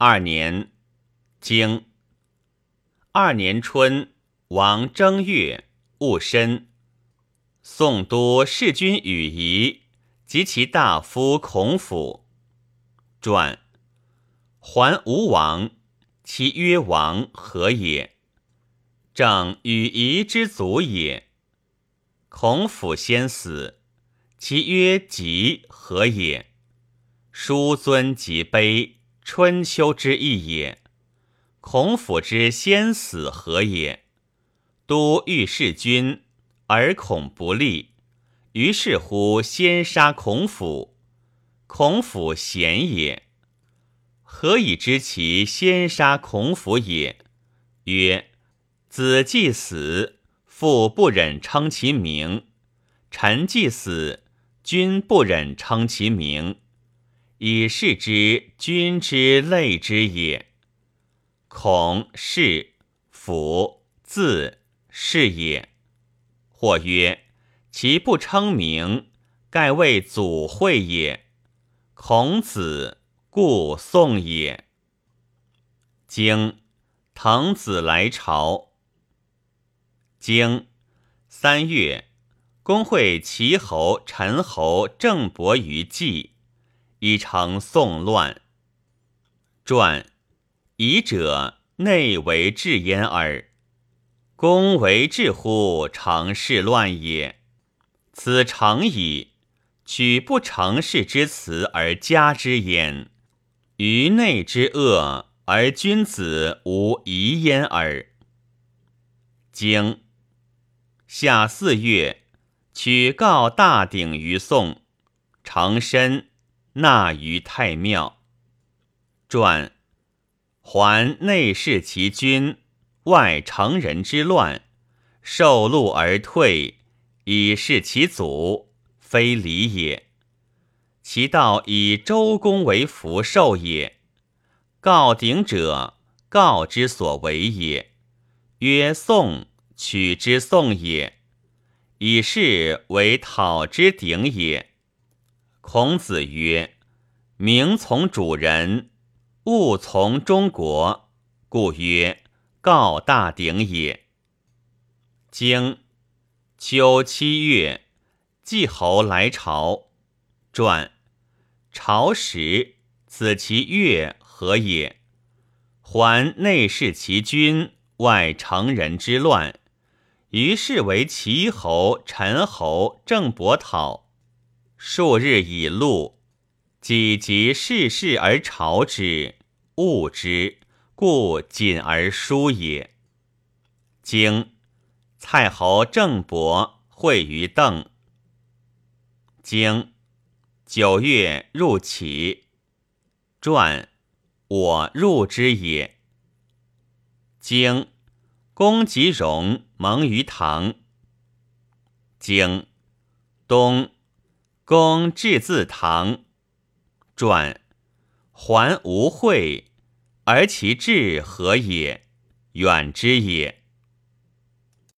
二年，经二年春，王正月，戊申，宋都弑君与仪及其大夫孔府。传桓吴王，其曰王何也？正与仪之族也。孔府先死，其曰吉何也？叔尊即卑，春秋之意也。孔府之先死何也？都欲弑君，而恐不利，于是乎先杀孔府。孔府贤也，何以知其先杀孔府也？曰：子既死，父不忍称其名；臣既死，君不忍称其名。以示之君之类之也。孔氏府字是也。或曰：其不称名，盖谓祖讳也。孔子故宋也。经滕子来朝。经三月，公会齐侯、陈侯、郑伯于季。以成宋乱。传夷者内为治焉耳。公为治乎成事乱也。此成矣。取不成事之辞而加之焉，于内之恶而君子无疑焉耳。经夏四月，取告大鼎于宋，成身。纳于太庙。传还内侍其君，外成人之乱，受禄而退，以示其祖，非礼也。其道以周公为福寿也。告鼎者，告之所为也。曰宋，取之宋也。以是为讨之鼎也。孔子曰：“名从主人，物从中国，故曰告大鼎也。”经秋七月，季侯来朝。传朝时，此其月何也？还内侍其君，外成人之乱，于是为齐侯、陈侯、郑伯讨。数日以路，己及世事而朝之，恶之，故谨而疏也。经蔡侯郑伯会于邓。经九月入齐。传我入之也。经公及荣蒙于堂。经东。公至自堂，转还无会，而其志何也？远之也。